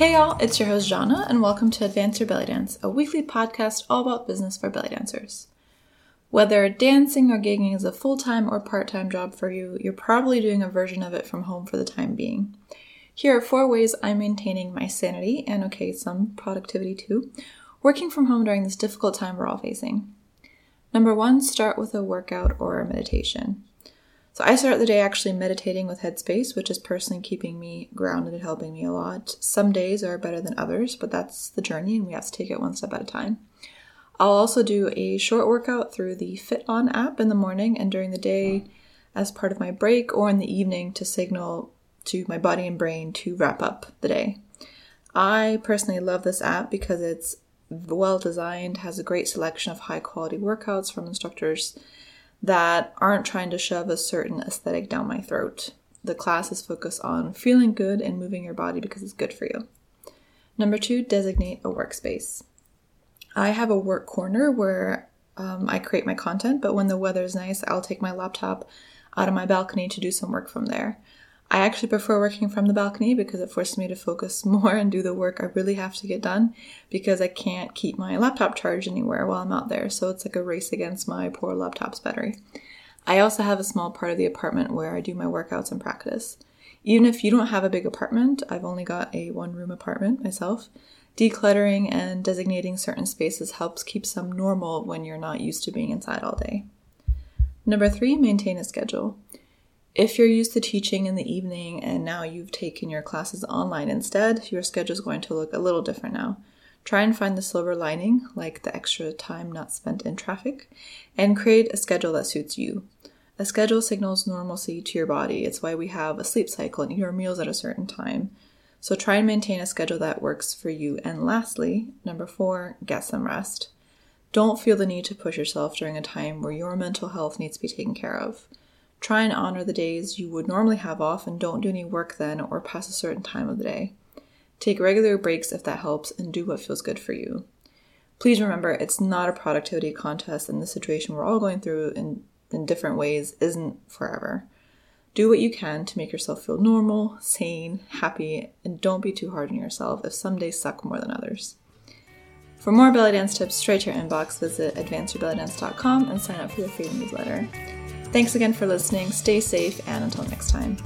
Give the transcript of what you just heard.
Hey y'all, it's your host Jana, and welcome to Advance Your Belly Dance, a weekly podcast all about business for belly dancers. Whether dancing or gigging is a full time or part time job for you, you're probably doing a version of it from home for the time being. Here are four ways I'm maintaining my sanity and, okay, some productivity too, working from home during this difficult time we're all facing. Number one, start with a workout or a meditation. So I start the day actually meditating with Headspace, which is personally keeping me grounded and helping me a lot. Some days are better than others, but that's the journey and we have to take it one step at a time. I'll also do a short workout through the FitOn app in the morning and during the day as part of my break or in the evening to signal to my body and brain to wrap up the day. I personally love this app because it's well designed, has a great selection of high quality workouts from instructors that aren't trying to shove a certain aesthetic down my throat. The class is focused on feeling good and moving your body because it's good for you. Number two, designate a workspace. I have a work corner where um, I create my content, but when the weather is nice, I'll take my laptop out of my balcony to do some work from there. I actually prefer working from the balcony because it forces me to focus more and do the work I really have to get done because I can't keep my laptop charged anywhere while I'm out there. So it's like a race against my poor laptop's battery. I also have a small part of the apartment where I do my workouts and practice. Even if you don't have a big apartment, I've only got a one room apartment myself. Decluttering and designating certain spaces helps keep some normal when you're not used to being inside all day. Number three, maintain a schedule. If you're used to teaching in the evening and now you've taken your classes online instead, your schedule is going to look a little different now. Try and find the silver lining, like the extra time not spent in traffic, and create a schedule that suits you. A schedule signals normalcy to your body. It's why we have a sleep cycle and eat our meals at a certain time. So try and maintain a schedule that works for you. And lastly, number four, get some rest. Don't feel the need to push yourself during a time where your mental health needs to be taken care of. Try and honor the days you would normally have off and don't do any work then or past a certain time of the day. Take regular breaks if that helps and do what feels good for you. Please remember, it's not a productivity contest, and the situation we're all going through in, in different ways isn't forever. Do what you can to make yourself feel normal, sane, happy, and don't be too hard on yourself if some days suck more than others. For more belly dance tips straight to your inbox, visit advanceyourbellydance.com and sign up for the free newsletter. Thanks again for listening, stay safe, and until next time.